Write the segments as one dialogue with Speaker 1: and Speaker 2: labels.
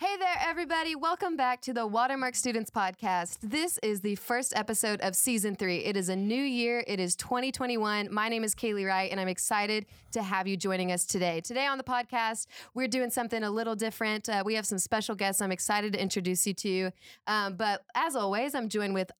Speaker 1: Hey there, everybody. Welcome back to the Watermark Students Podcast. This is the first episode of season three. It is a new year. It is 2021. My name is Kaylee Wright, and I'm excited to have you joining us today. Today on the podcast, we're doing something a little different. Uh, we have some special guests I'm excited to introduce you to. Um, but as always, I'm joined with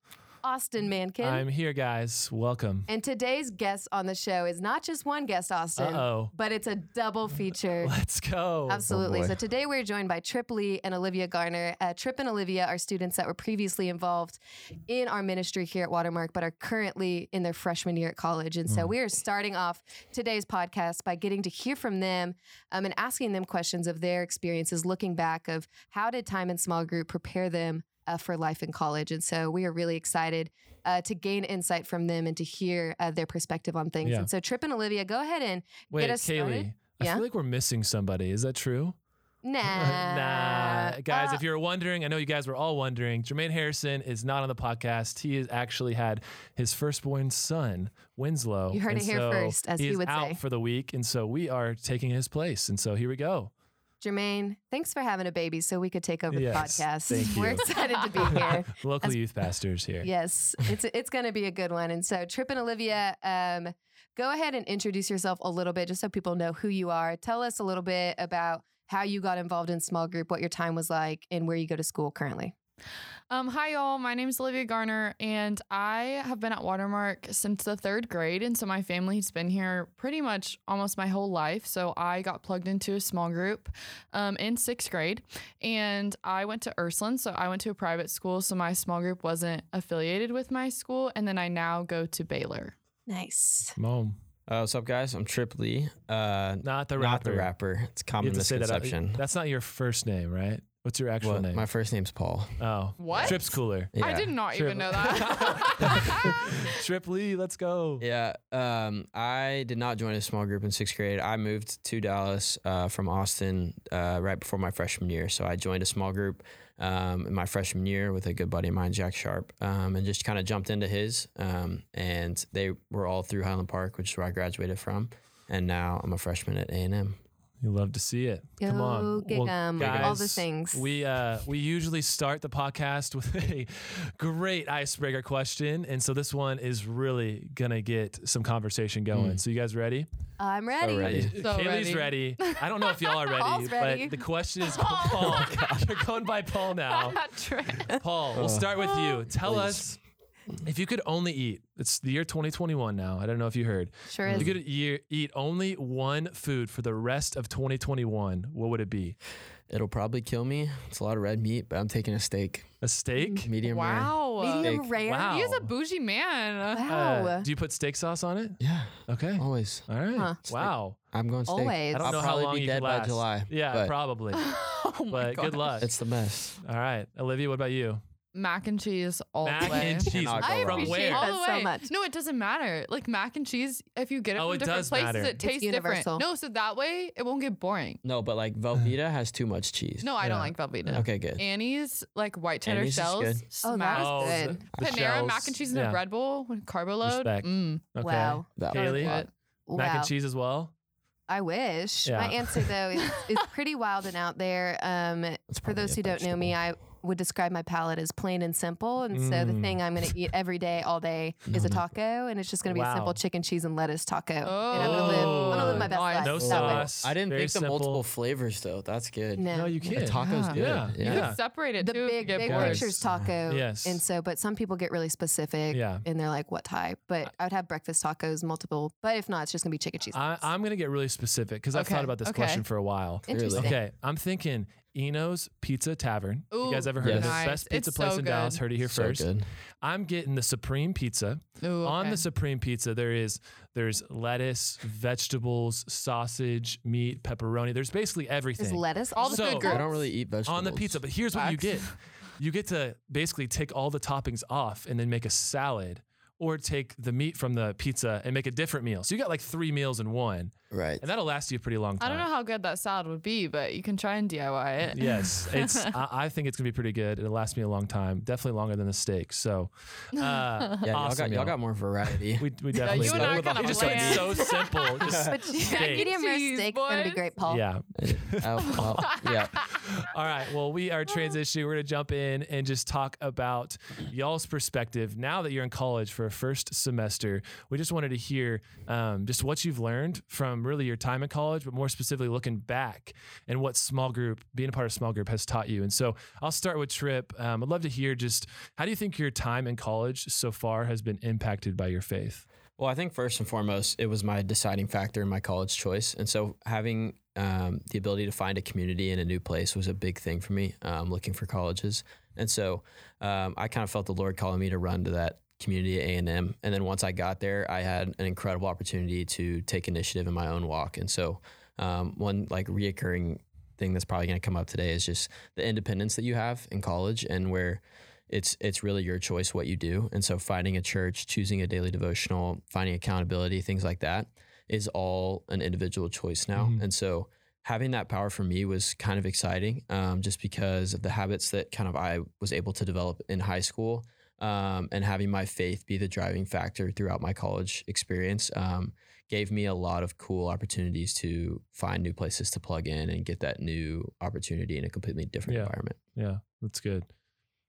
Speaker 1: Austin Mankin.
Speaker 2: I'm here, guys. Welcome.
Speaker 1: and today's guest on the show is not just one guest, Austin,
Speaker 2: Uh-oh.
Speaker 1: but it's a double feature.
Speaker 2: Let's go.
Speaker 1: Absolutely.
Speaker 3: boy.
Speaker 1: so today we're joined by Trip Lee and Olivia Garner. Uh, Trip and Olivia are students that were previously involved in our ministry here at Watermark, but are currently in their freshman year at college. And so we are starting off today's podcast by getting to hear from them um, and asking them questions of their experiences, looking back of how did time in small group prepare them. Uh, for life in college. And so we are really excited uh, to gain insight from them and to hear uh, their perspective on things.
Speaker 2: Yeah.
Speaker 1: And so, Trip and Olivia, go ahead and
Speaker 2: Wait,
Speaker 1: get us
Speaker 2: Kaylee.
Speaker 1: started.
Speaker 2: I
Speaker 1: Yeah?
Speaker 2: feel like we're missing somebody. Is that true?
Speaker 1: nah.
Speaker 2: nah. Guys,
Speaker 1: Uh,
Speaker 2: if you're wondering, I know you guys were all wondering, Jermaine Harrison is not on the podcast. He has actually had his firstborn son, Winslow.
Speaker 1: You heard it here
Speaker 2: so
Speaker 1: first, as he
Speaker 2: is
Speaker 1: would
Speaker 2: out
Speaker 1: say.
Speaker 2: for the week. And so we are taking his place. And so here we go.
Speaker 1: Jermaine, thanks for having a baby so we could take over
Speaker 2: Yes,
Speaker 1: the podcast.
Speaker 2: thank you.
Speaker 1: We're excited to be here.
Speaker 2: Local
Speaker 1: As-
Speaker 2: youth pastors here.
Speaker 1: yes, it's it's going to be a good one. And so, Trip and Olivia, um, go ahead and introduce yourself a little bit, just so people know who you are. Tell us a little bit about how you got involved in small group, what your time was like, and where you go to school currently.
Speaker 4: Um, hi y'all, my name is Olivia Garner, and I have been at Watermark since the third grade, and so my family's been here pretty much almost my whole life. So I got plugged into a small group um, in sixth grade, and I went to Ursuline, so I went to a private school, so my small group wasn't affiliated with my school, and then I now go to Baylor.
Speaker 1: Nice.
Speaker 2: Mom,
Speaker 3: Uh, what's up, guys? I'm Trip Lee. Uh,
Speaker 2: not the rapper.
Speaker 3: not
Speaker 2: rapper.
Speaker 3: the rapper. It's common
Speaker 2: have to say that.
Speaker 3: misconception.
Speaker 2: That's not your first name, right? What's your actual
Speaker 3: What?
Speaker 2: name?
Speaker 3: My first name's Paul.
Speaker 2: oh.
Speaker 4: What?
Speaker 2: Trip's cooler.
Speaker 4: I did not
Speaker 2: Sure.
Speaker 4: even know that.
Speaker 2: Trip Lee, let's go.
Speaker 3: Yeah, um, I did not join a small group in sixth grade. I moved to Dallas uh, from Austin uh, right before my freshman year. So I joined a small group um, in my freshman year with a good buddy of mine, Jack Sharp, um, and just kind of jumped into his. Um, and they were all through Highland Park, which is where I graduated from. And now I'm a freshman at A&M.
Speaker 2: You love to see it. Come
Speaker 1: Go
Speaker 2: on.
Speaker 1: get 'em. All the things.
Speaker 2: We uh we usually start the podcast with a great icebreaker question. And so this one is really gonna get some conversation going. So you guys ready?
Speaker 1: I'm ready.
Speaker 3: So ready.
Speaker 4: So
Speaker 2: Kaylee's ready. I don't know if y'all are ready,
Speaker 1: Paul's ready.
Speaker 2: but the question is Paul. You're going by Paul now. Paul, we'll start with you. Tell us if you could only eat, it's the year 2021 now. I don't know if you heard.
Speaker 1: Sure
Speaker 2: If
Speaker 1: is.
Speaker 2: you could eat, eat only one food for the rest of 2021, what would it be?
Speaker 3: It'll probably kill me. It's a lot of red meat, but I'm taking a steak,
Speaker 2: A steak?
Speaker 3: medium rare.
Speaker 4: wow.
Speaker 1: Medium
Speaker 3: Steak.
Speaker 1: rare.
Speaker 2: Wow.
Speaker 4: He's a bougie man.
Speaker 1: Wow.
Speaker 2: Uh, do you put steak sauce on it?
Speaker 3: Yeah,
Speaker 2: Okay.
Speaker 3: always.
Speaker 2: All right.
Speaker 1: Huh.
Speaker 2: Wow.
Speaker 3: I'm going steak.
Speaker 1: Always.
Speaker 2: I don't
Speaker 3: I'll
Speaker 2: know how
Speaker 3: probably
Speaker 2: long
Speaker 3: be
Speaker 2: you
Speaker 3: dead
Speaker 2: could
Speaker 3: by. July,
Speaker 2: Yeah,
Speaker 3: but-
Speaker 2: probably.
Speaker 4: oh my
Speaker 2: but good luck.
Speaker 3: It's the best.
Speaker 2: All right. Olivia, what about you?
Speaker 4: Mac and cheese all
Speaker 2: Mac
Speaker 4: the way.
Speaker 2: and cheese.
Speaker 3: Cannot go
Speaker 1: I
Speaker 3: wrong.
Speaker 2: From
Speaker 1: appreciate
Speaker 2: where?
Speaker 4: all
Speaker 1: that
Speaker 4: the
Speaker 1: so
Speaker 4: way.
Speaker 1: much.
Speaker 4: No, it doesn't matter. Like mac and cheese, if you get it
Speaker 2: Oh,
Speaker 4: from
Speaker 2: it
Speaker 4: different
Speaker 2: does
Speaker 4: places,
Speaker 2: matter.
Speaker 4: it
Speaker 2: It's
Speaker 4: tastes
Speaker 1: universal.
Speaker 4: different. No, so that way it won't get boring.
Speaker 3: No, but like Velveeta has too much cheese.
Speaker 4: No, I don't like Velveeta.
Speaker 3: Okay, good.
Speaker 4: Annie's like white cheddar
Speaker 3: Annie's is
Speaker 4: shells.
Speaker 3: good.
Speaker 1: Oh, that
Speaker 4: smash.
Speaker 1: was
Speaker 2: Oh,
Speaker 1: good.
Speaker 2: the- the
Speaker 4: Panera
Speaker 2: shells.
Speaker 4: mac and cheese in
Speaker 2: Yeah.
Speaker 4: a Red Bull with carbo load.
Speaker 2: Respect.
Speaker 4: Mm.
Speaker 2: Okay.
Speaker 1: Wow.
Speaker 3: That
Speaker 4: That was
Speaker 2: Kaylee?
Speaker 4: good.
Speaker 2: Mac
Speaker 1: wow.
Speaker 2: and cheese as well?
Speaker 1: I wish.
Speaker 2: Yeah.
Speaker 1: My answer though is, is pretty wild and out there. Um, for
Speaker 3: probably
Speaker 1: those
Speaker 3: a
Speaker 1: who don't know me, I would describe my palate as plain and simple. And so the
Speaker 2: Mm.
Speaker 1: thing I'm going to eat every day, all day, is a taco, and it's just going to be
Speaker 2: Wow.
Speaker 1: a simple chicken, cheese, and lettuce taco. and I'm going to live. I'm going to live my best
Speaker 4: Oh,
Speaker 1: life.
Speaker 2: No
Speaker 1: that way.
Speaker 2: sauce.
Speaker 3: I didn't
Speaker 2: very
Speaker 3: think the
Speaker 2: simple.
Speaker 3: multiple flavors though. That's good.
Speaker 1: No.
Speaker 2: No, you can't.
Speaker 3: taco's
Speaker 4: Yeah.
Speaker 3: good.
Speaker 2: Yeah.
Speaker 4: You can separate it
Speaker 1: the
Speaker 4: too.
Speaker 1: big,
Speaker 4: get
Speaker 1: big
Speaker 4: bored.
Speaker 1: pictures taco.
Speaker 2: Yes.
Speaker 1: And so, but some people get really specific.
Speaker 2: Yeah.
Speaker 1: And they're like, what type? But I would have breakfast tacos, multiple. But if not, it's just going to be chicken cheese.
Speaker 2: I, I'm going to get really specific because I've
Speaker 4: Okay,
Speaker 2: thought about this
Speaker 4: okay.
Speaker 2: question for a while.
Speaker 1: Interesting.
Speaker 2: Okay, I'm thinking Eno's Pizza Tavern. you guys ever heard of
Speaker 3: yes.
Speaker 2: it?
Speaker 4: nice.
Speaker 2: Best pizza
Speaker 4: It's
Speaker 2: place
Speaker 4: so
Speaker 2: in Dallas. Heard it here
Speaker 3: So
Speaker 2: first.
Speaker 3: good.
Speaker 2: I'm getting the Supreme Pizza.
Speaker 4: Ooh,
Speaker 2: On the Supreme Pizza, there is there's lettuce, vegetables, sausage, meat, pepperoni. There's basically everything.
Speaker 1: Is lettuce
Speaker 4: All the
Speaker 2: So-
Speaker 4: food
Speaker 3: I
Speaker 4: groups.
Speaker 3: don't really eat vegetables
Speaker 2: on the pizza. But here's what you get: you get to basically take all the toppings off and then make a salad, or take the meat from the pizza and make a different meal. So you got like three meals in one.
Speaker 3: Right.
Speaker 2: and that'll last you a pretty long time.
Speaker 4: I don't know how good that salad would be, but you can try and DIY it.
Speaker 2: Yes, it's. I, I think it's gonna be pretty good. It'll last me a long time, definitely longer than the steak. So, uh,
Speaker 3: Yeah, y'all,
Speaker 2: awesome,
Speaker 3: got, y'all got more variety.
Speaker 2: We, we definitely.
Speaker 4: you and I
Speaker 2: it
Speaker 4: kinda
Speaker 2: just went
Speaker 4: bland.
Speaker 2: so simple. Just
Speaker 1: But
Speaker 2: steak.
Speaker 1: medium rare
Speaker 4: Cheese,
Speaker 1: steak is gonna be
Speaker 4: boys.
Speaker 1: great, Paul.
Speaker 2: Yeah.
Speaker 3: oh, well, yeah.
Speaker 2: All right. Well, we are transitioning. We're going to jump in and just talk about y'all's perspective now that you're in college for a first semester. We just wanted to hear um, just what you've learned from really your time in college, but more specifically looking back and what small group, being a part of small group, has taught you. And so I'll start with Trip. Um, I'd love to hear just how do you think your time in college so far has been impacted by your faith?
Speaker 3: Well, I think first and foremost, it was my deciding factor in my college choice. And so having um, the ability to find a community in a new place was a big thing for me, um, looking for colleges. And so um, I kind of felt the Lord calling me to run to that community at A&M. And then once I got there, I had an incredible opportunity to take initiative in my own walk. And so um, one like reoccurring thing that's probably going to come up today is just the independence that you have in college and where it's it's really your choice what you do. And so finding a church, choosing a daily devotional, finding accountability, things like that is all an individual choice now.
Speaker 2: Mhm.
Speaker 3: And so having that power for me was kind of exciting, um, just because of the habits that kind of I was able to develop in high school, um, and having my faith be the driving factor throughout my college experience. Um, gave me a lot of cool opportunities to find new places to plug in and get that new opportunity in a completely different
Speaker 2: Yeah.
Speaker 3: environment.
Speaker 2: Yeah, that's good.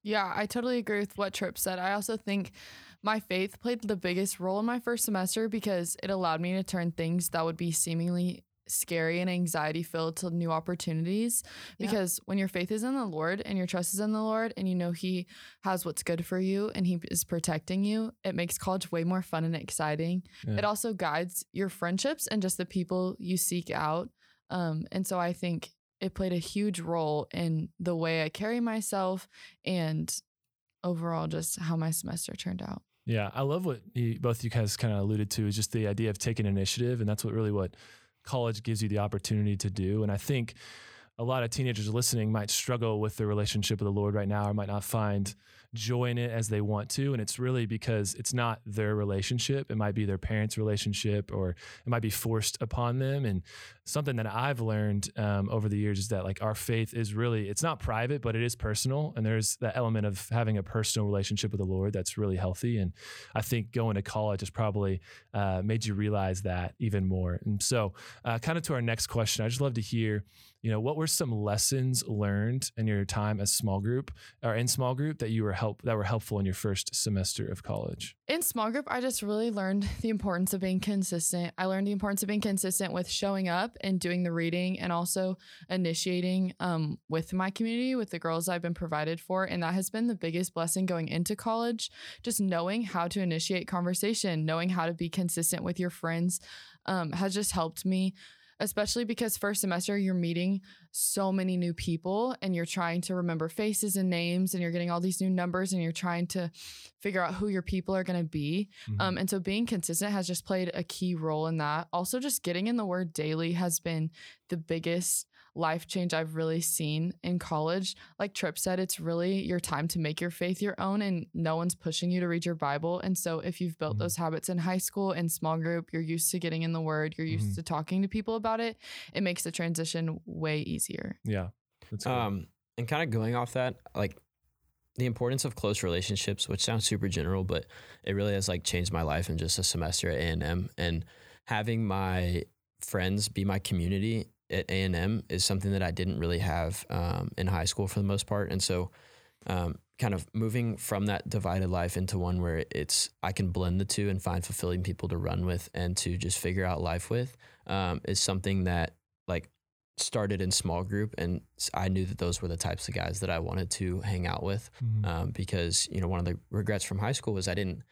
Speaker 4: Yeah, I totally agree with what Trip said. I also think my faith played the biggest role in my first semester because it allowed me to turn things that would be seemingly scary and anxiety filled to new opportunities.
Speaker 1: Yeah.
Speaker 4: Because when your faith is in the Lord and your trust is in the Lord and you know He has what's good for you and He is protecting you, it makes college way more fun and exciting.
Speaker 2: Yeah.
Speaker 4: It also guides your friendships and just the people you seek out. Um, and so I think it played a huge role in the way I carry myself and overall just how my semester turned out.
Speaker 2: Yeah, I love what you, both you guys kind of alluded to is just the idea of taking initiative, and that's what really what college gives you the opportunity to do. And I think a lot of teenagers listening might struggle with their relationship with the Lord right now, or might not find joy in it as they want to. And it's really because it's not their relationship. It might be their parents' relationship, or it might be forced upon them. And something that I've learned um, over the years is that like our faith is really it's not private, but it is personal. And there's that element of having a personal relationship with the Lord that's really healthy. And I think going to college has probably uh, made you realize that even more. And so, uh, kind of to our next question, I just love to hear, you know, what were some lessons learned in your time as small group or in small group that you were help that were helpful in your first semester of college?
Speaker 4: In small group, I just really learned the importance of being consistent. I learned the importance of being consistent with showing up and doing the reading and also initiating um, with my community, with the girls I've been provided for. And that has been the biggest blessing going into college. Just knowing how to initiate conversation, knowing how to be consistent with your friends um, has just helped me. Especially because first semester you're meeting so many new people and you're trying to remember faces and names and you're getting all these new numbers and you're trying to figure out who your people are going to be.
Speaker 2: Mhm.
Speaker 4: Um, and so being consistent has just played a key role in that. Also, just getting in the word daily has been the biggest life change I've really seen in college. Like Trip said, it's really your time to make your faith your own, and no one's pushing you to read your Bible. And so, if you've built
Speaker 2: Mhm.
Speaker 4: those habits in high school in small group, you're used to getting in the word, you're used
Speaker 2: Mhm.
Speaker 4: to talking to people about it, it makes the transition way easier.
Speaker 2: Yeah, that's good.
Speaker 3: Um, and kind of going off that, like the importance of close relationships, which sounds super general, but it really has like changed my life in just a semester at A and M. And having my friends be my community at A and M is something that I didn't really have um, in high school for the most part. And so, um, kind of moving from that divided life into one where it's I can blend the two and find fulfilling people to run with and to just figure out life with um, is something that like started in small group and I knew that those were the types of guys that I wanted to hang out with
Speaker 2: Mhm.
Speaker 3: um, because you know one of the regrets from high school was I didn't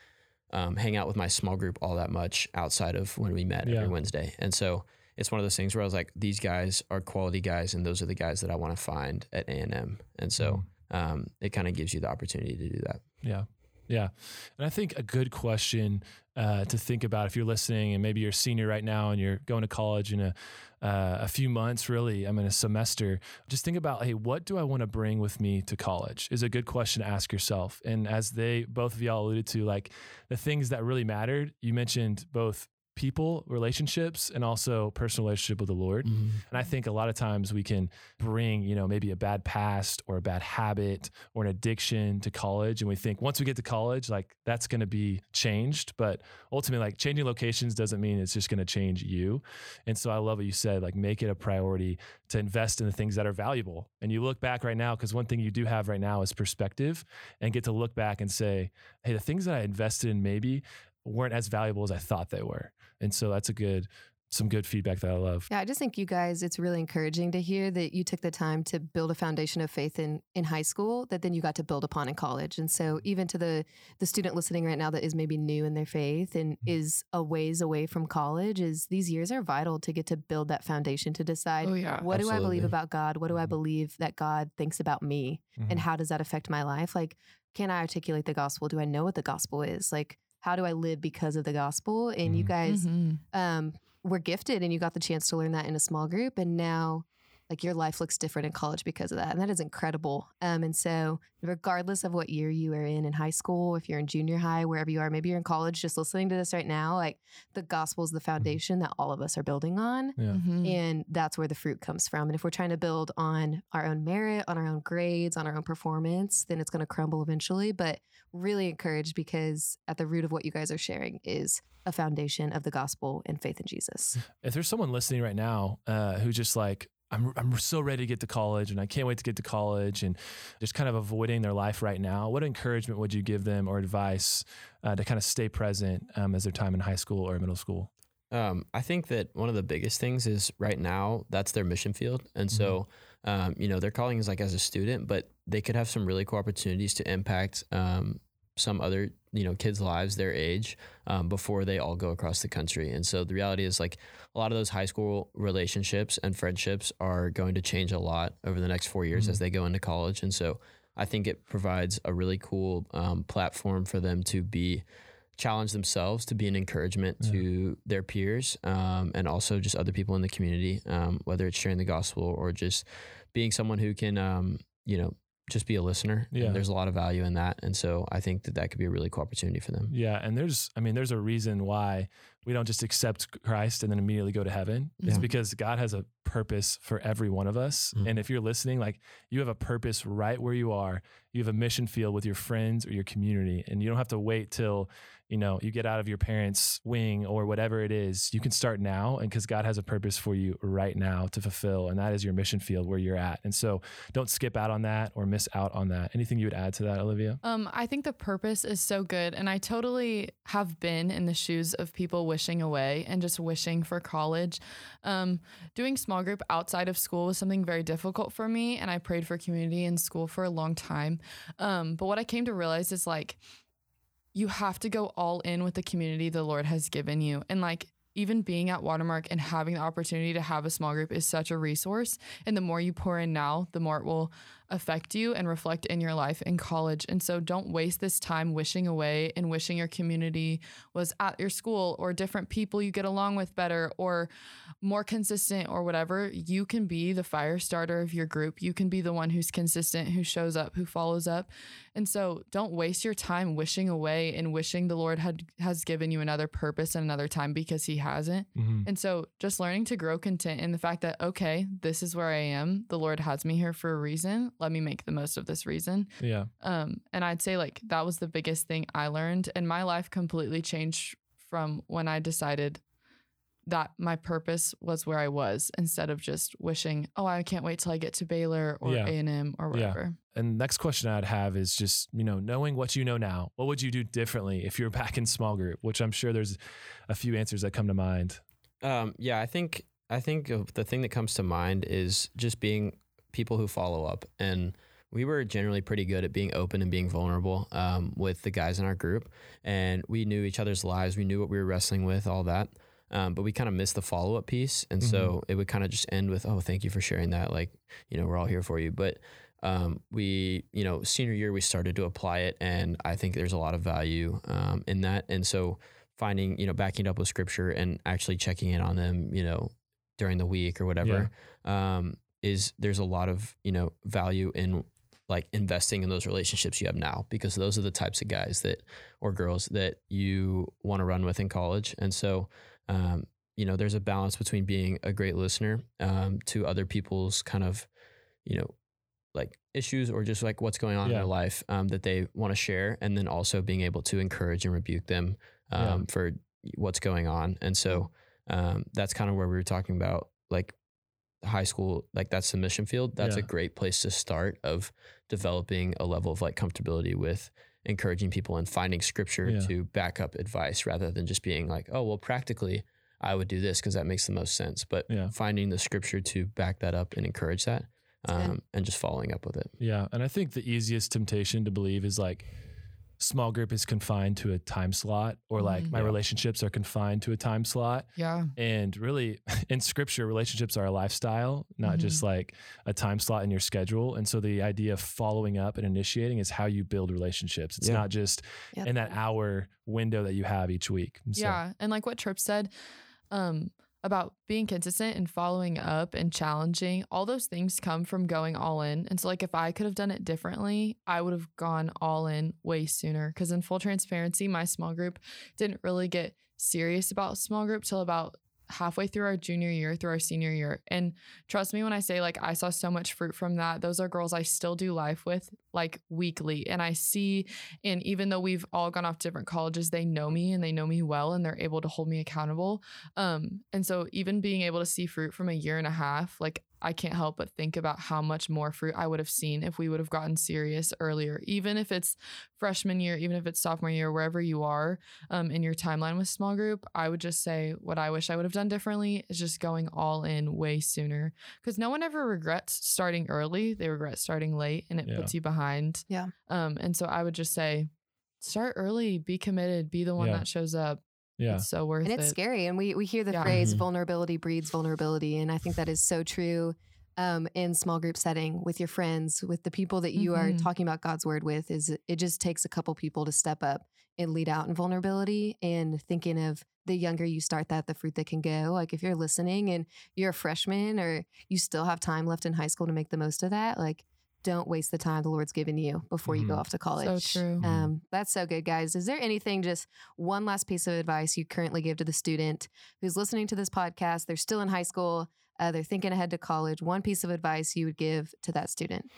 Speaker 3: um, hang out with my small group all that much outside of when we met
Speaker 2: Yeah.
Speaker 3: every Wednesday and so it's one of those things where I was like these guys are quality guys and those are the guys that I want to find at A&M and so um, it kind of gives you the opportunity to do that
Speaker 2: Yeah. Yeah. And I think a good question uh, to think about if you're listening and maybe you're a senior right now and you're going to college in a, uh, a few months, really, I mean, a semester, just think about, hey, what do I want to bring with me to college is a good question to ask yourself. And as they, both of y'all alluded to, like the things that really mattered, you mentioned both people relationships and also personal relationship with the Lord.
Speaker 3: Mm-hmm.
Speaker 2: And I think a lot of times we can bring, you know, maybe a bad past or a bad habit or an addiction to college. And we think once we get to college, like that's going to be changed. But ultimately, like changing locations doesn't mean it's just going to change you. And so I love what you said, like make it a priority to invest in the things that are valuable. And you look back right now, because one thing you do have right now is perspective and get to look back and say, hey, the things that I invested in maybe weren't as valuable as I thought they were. And so that's a good some good feedback that I love.
Speaker 1: Yeah, I just think you guys, it's really encouraging to hear that you took the time to build a foundation of faith in in high school that then you got to build upon in college. And so even to the the student listening right now that is maybe new in their faith and
Speaker 2: Mm-hmm.
Speaker 1: is a ways away from college, is these years are vital to get to build that foundation to decide
Speaker 4: Oh yeah.
Speaker 1: what do I believe about God? What do I
Speaker 2: Mhm.
Speaker 1: believe that God thinks about me?
Speaker 2: Mhm.
Speaker 1: And how does that affect my life? Like, can I articulate the gospel? Do I know what the gospel is? Like, how do I live because of the gospel? And you
Speaker 2: Mhm.
Speaker 1: guys
Speaker 4: Mhm.
Speaker 1: um, were gifted and you got the chance to learn that in a small group. And now, like, your life looks different in college because of that. And that is incredible. Um, and so, regardless of what year you are in in high school, if you're in junior high, wherever you are, maybe you're in college, just listening to this right now, like, the gospel is the foundation that all of us are building on.
Speaker 2: Yeah.
Speaker 4: Mhm.
Speaker 1: And that's where the fruit comes from. And if we're trying to build on our own merit, on our own grades, on our own performance, then it's going to crumble eventually. But really encouraged because at the root of what you guys are sharing is a foundation of the gospel and faith in Jesus.
Speaker 2: if there's someone listening right now uh, who's just like I'm, I'm so ready to get to college and I can't wait to get to college and just kind of avoiding their life right now, what encouragement would you give them or advice uh, to kind of stay present um, as their time in high school or middle school?
Speaker 3: Um, I think that one of the biggest things is right now that's their mission field, and so um, you know their calling is like as a student, but they could have some really cool opportunities to impact um, some other you know kids' lives their age um, before they all go across the country. And so the reality is like a lot of those high school relationships and friendships are going to change a lot over the next four years
Speaker 2: Mhm.
Speaker 3: as they go into college, and so I think it provides a really cool um, platform for them to be challenge themselves to be an encouragement
Speaker 2: Yeah.
Speaker 3: to their peers um, and also just other people in the community, um, whether it's sharing the gospel or just being someone who can, um, you know, just be a listener. And
Speaker 2: Yeah.
Speaker 3: there's a lot of value in that. And so I think that that could be a really cool opportunity for them.
Speaker 2: Yeah, and there's, I mean, there's a reason why we don't just accept Christ and then immediately go to heaven. It's because God has a purpose for every one of us.
Speaker 3: Mhm.
Speaker 2: And if you're listening, like you have a purpose right where you are. You have a mission field with your friends or your community, and you don't have to wait till you know you get out of your parents' wing or whatever it is. You can start now, and because God has a purpose for you right now to fulfill, and that is your mission field where you're at. And so, don't skip out on that or miss out on that. Anything you would add to that, Olivia?
Speaker 4: Um, I think the purpose is so good. And I totally have been in the shoes of people wishing away and just wishing for college. Um, doing small group outside of school was something very difficult for me. And I prayed for community in school for a long time. Um, but what I came to realize is like, you have to go all in with the community the Lord has given you. And like, even being at Watermark and having the opportunity to have a small group is such a resource. And the more you pour in now, the more it will affect you and reflect in your life in college. And so don't waste this time wishing away and wishing your community was at your school or different people you get along with better or more consistent or whatever. You can be the fire starter of your group. You can be the one who's consistent, who shows up, who follows up. And so don't waste your time wishing away and wishing the Lord had has given you another purpose and another time because he hasn't.
Speaker 2: Mm-hmm.
Speaker 4: And so just learning to grow content in the fact that, okay, this is where I am. The Lord has me here for a reason. Let me make the most of this reason.
Speaker 2: Yeah.
Speaker 4: Um, and I'd say like that was the biggest thing I learned. And my life completely changed from when I decided that my purpose was where I was instead of just wishing, oh, I can't wait till I get to Baylor or
Speaker 2: Yeah.
Speaker 4: A&M or
Speaker 2: Yeah.
Speaker 4: whatever.
Speaker 2: And next question I'd have is just, you know, knowing what you know now, what would you do differently if you're back in small group? Which I'm sure there's a few answers that come to mind.
Speaker 3: Um, yeah, I think I think the thing that comes to mind is just being people who follow up, and we were generally pretty good at being open and being vulnerable um, with the guys in our group, and we knew each other's lives, we knew what we were wrestling with, all that. Um, but we kind of missed the follow up piece, and so it would kind of just end with, "Oh, thank you for sharing that. Like, you know, we're all here for you." But um, we, you know, senior year we started to apply it, and I think there's a lot of value um, in that. And so finding, you know, backing it up with scripture and actually checking in on them, you know, during the week or whatever, um, is there's a lot of, you know, value in like investing in those relationships you have now because those are the types of guys that or girls that you want to run with in college. And so um, you know, there's a balance between being a great listener um, to other people's kind of, you know, like issues or just like what's going on in their life um, that they want to share, and then also being able to encourage and rebuke them um,
Speaker 2: Yeah.
Speaker 3: for what's going on. And so um, that's kind of where we were talking about like high school, like that's the mission field. That's a great place to start of developing a level of like comfortability with encouraging people and finding scripture
Speaker 2: Yeah.
Speaker 3: to back up advice rather than just being like, oh, well, practically I would do this because that makes the most sense. But
Speaker 2: Yeah.
Speaker 3: finding the scripture to back that up and encourage that um, and just following up with it.
Speaker 2: Yeah. And I think the easiest temptation to believe is like small group is confined to a time slot or like
Speaker 4: Mhm.
Speaker 2: my
Speaker 3: Yeah.
Speaker 2: relationships are confined to a time slot.
Speaker 4: Yeah.
Speaker 2: And really, in scripture, relationships are a lifestyle, not
Speaker 4: Mhm.
Speaker 2: just like a time slot in your schedule. And so the idea of following up and initiating is how you build relationships. It's
Speaker 3: Yeah.
Speaker 2: not just
Speaker 1: Yeah.
Speaker 2: in that hour window that you have each week. So-
Speaker 4: Yeah. And like what Trip said, um, about being consistent and following up and challenging, all those things come from going all in. And so, like, if I could have done it differently, I would have gone all in way sooner. Because, in full transparency, my small group didn't really get serious about small group till about halfway through our junior year, through our senior year. And trust me when I say, like, I saw so much fruit from that. Those are girls I still do life with, like, weekly. And I see, and even though we've all gone off to different colleges, they know me and they know me well and they're able to hold me accountable. Um, and so even being able to see fruit from a year and a half, like I can't help but think about how much more fruit I would have seen if we would have gotten serious earlier, even if it's freshman year, even if it's sophomore year, wherever you are um, in your timeline with small group. I would just say what I wish I would have done differently is just going all in way sooner because no one ever regrets starting early. They regret starting late and it
Speaker 2: Yeah.
Speaker 4: puts you behind.
Speaker 1: Yeah.
Speaker 4: Um, and so I would just say, start early, be committed, be the one
Speaker 2: Yeah.
Speaker 4: that shows up.
Speaker 2: Yeah.
Speaker 4: It's so worth it.
Speaker 1: and it's
Speaker 4: it.
Speaker 1: scary. And we we hear the
Speaker 4: Yeah.
Speaker 1: phrase
Speaker 3: Mhm.
Speaker 1: vulnerability breeds vulnerability, and I think that is so true. Um, in small group setting with your friends, with the people that you are
Speaker 4: Mhm.
Speaker 1: talking about God's word with, is it just takes a couple people to step up and lead out in vulnerability. And thinking of the younger you start that, the fruit that can go. Like if you're listening and you're a freshman or you still have time left in high school to make the most of that, like don't waste the time the Lord's given you before you go
Speaker 2: Mhm.
Speaker 1: off to college.
Speaker 4: So true.
Speaker 1: Um, that's so good, guys. Is there anything, just one last piece of advice you currently give to the student who's listening to this podcast? They're still in high school, uh, they're thinking ahead to college. One piece of advice you would give to that student?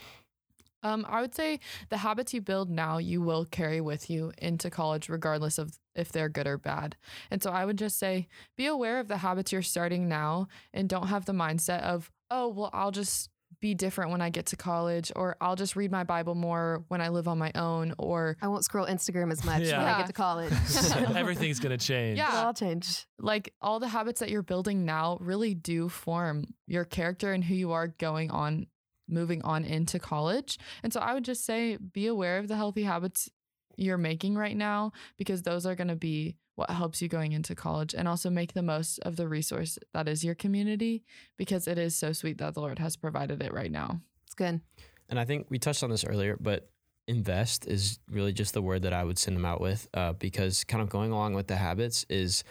Speaker 4: Um, I would say the habits you build now, you will carry with you into college, regardless of if they're good or bad. And so I would just say be aware of the habits you're starting now and don't have the mindset of, oh, well, I'll just be different when I get to college, or I'll just read my Bible more when I live on my own, or
Speaker 1: I won't scroll Instagram as much when I get to college.
Speaker 2: Everything's going to change.
Speaker 4: Yeah.
Speaker 1: It'll all change.
Speaker 4: like all the habits that you're building now really do form your character and who you are going on moving on into college. And so I would just say be aware of the healthy habits you're making right now because those are going to be what helps you going into college and also make the most of the resource that is your community because it is so sweet that the Lord has provided it right now.
Speaker 1: It's good.
Speaker 3: And I think we touched on this earlier, but invest is really just the word that I would send them out with uh, because kind of going along with the habits is,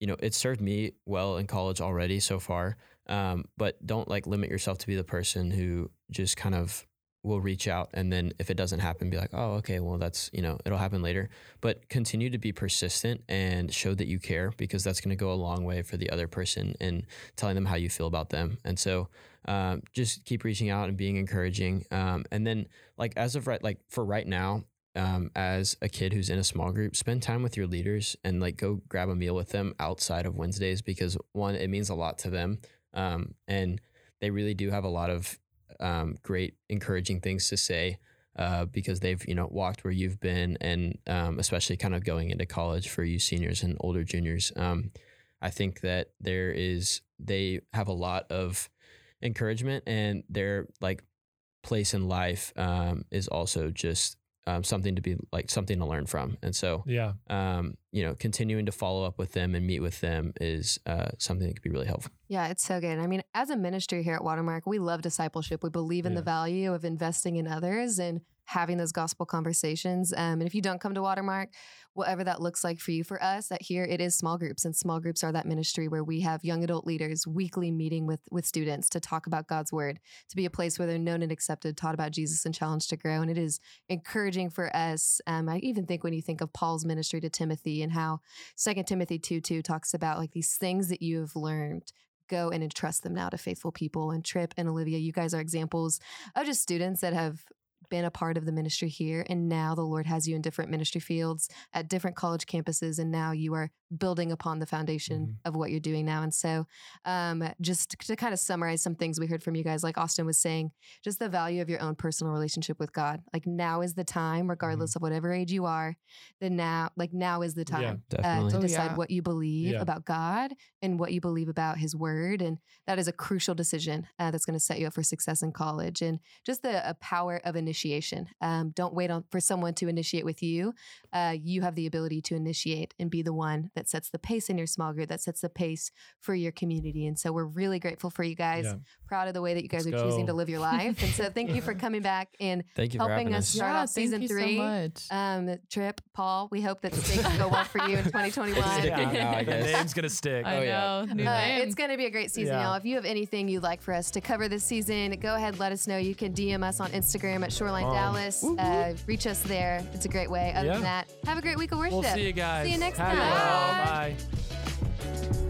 Speaker 3: you know, it served me well in college already so far. Um, but don't like limit yourself to be the person who just kind of will reach out and then if it doesn't happen be like oh okay well that's you know it'll happen later. But continue to be persistent and show that you care because that's going to go a long way for the other person in telling them how you feel about them. And so um, just keep reaching out and being encouraging. Um, and then like as of right like for right now um, as a kid who's in a small group spend time with your leaders and like go grab a meal with them outside of wednesdays because one it means a lot to them um, and they really do have a lot of um, great encouraging things to say uh, because they've you know walked where you've been and um, especially kind of going into college for you seniors and older juniors. Um, i think that there is they have a lot of encouragement and their like place in life um, is also just um, something to be like something to learn from and so
Speaker 2: Yeah.
Speaker 3: um, you know continuing to follow up with them and meet with them is uh, something that could be really helpful
Speaker 1: Yeah, it's so good. I mean, as a ministry here at Watermark, we love discipleship. We believe in the value of investing in others. And having those gospel conversations. Um, and if you don't come to Watermark, whatever that looks like for you, for us at here, it is small groups, and small groups are that ministry where we have young adult leaders weekly meeting with with students to talk about God's word, to be a place where they're known and accepted, taught about Jesus, and challenged to grow. And it is encouraging for us. Um, I even think when you think of Paul's ministry to Timothy and how Second Timothy two two talks about like these things that you have learned go and entrust them now to faithful people. And Trip and Olivia, you guys are examples of just students that have been a part of the ministry here and now the lord has you in different ministry fields at different college campuses and now you are building upon the foundation
Speaker 2: Mhm.
Speaker 1: of what you're doing now and so um, just to kind of summarize some things we heard from you guys like austin was saying just the value of your own personal relationship with god like now is the time regardless of whatever age you are then now like now is the time uh,
Speaker 3: Definitely.
Speaker 1: to
Speaker 4: Oh,
Speaker 1: decide
Speaker 4: yeah.
Speaker 1: what you believe
Speaker 2: Yeah.
Speaker 1: about God and what you believe about His Word, and that is a crucial decision uh, that's going to set you up for success in college. And just the uh, power of initiation. Um, don't wait on for someone to initiate with you. Uh, you have the ability to initiate and be the one that sets the pace in your small group, that sets the pace for your community. And so we're really grateful for you guys.
Speaker 2: Yeah.
Speaker 1: Proud of the way that you guys
Speaker 2: Let's
Speaker 1: are choosing to live your life. and so thank you for coming back and
Speaker 3: Thank you for
Speaker 1: helping us
Speaker 3: us.
Speaker 1: start
Speaker 4: yeah,
Speaker 1: off season
Speaker 4: thank you
Speaker 1: three.
Speaker 4: So much.
Speaker 1: um, Trip, Paul. We hope that things go well for you in 2021.
Speaker 3: It's sticking now,
Speaker 2: the name's gonna stick.
Speaker 4: I
Speaker 3: Oh, yeah.
Speaker 4: know. New
Speaker 1: Uh, it's going to be a great season,
Speaker 2: Yeah.
Speaker 1: y'all. If you have anything you'd like for us to cover this season, go ahead, let us know. You can DM us on Instagram at Shoreline
Speaker 2: um,
Speaker 1: Dallas. Uh, reach us there. It's a great way. Other
Speaker 2: yeah.
Speaker 1: than that, have a great week of worship.
Speaker 2: We'll see you guys.
Speaker 1: See you next
Speaker 2: have
Speaker 1: time.
Speaker 2: Bye. Bye.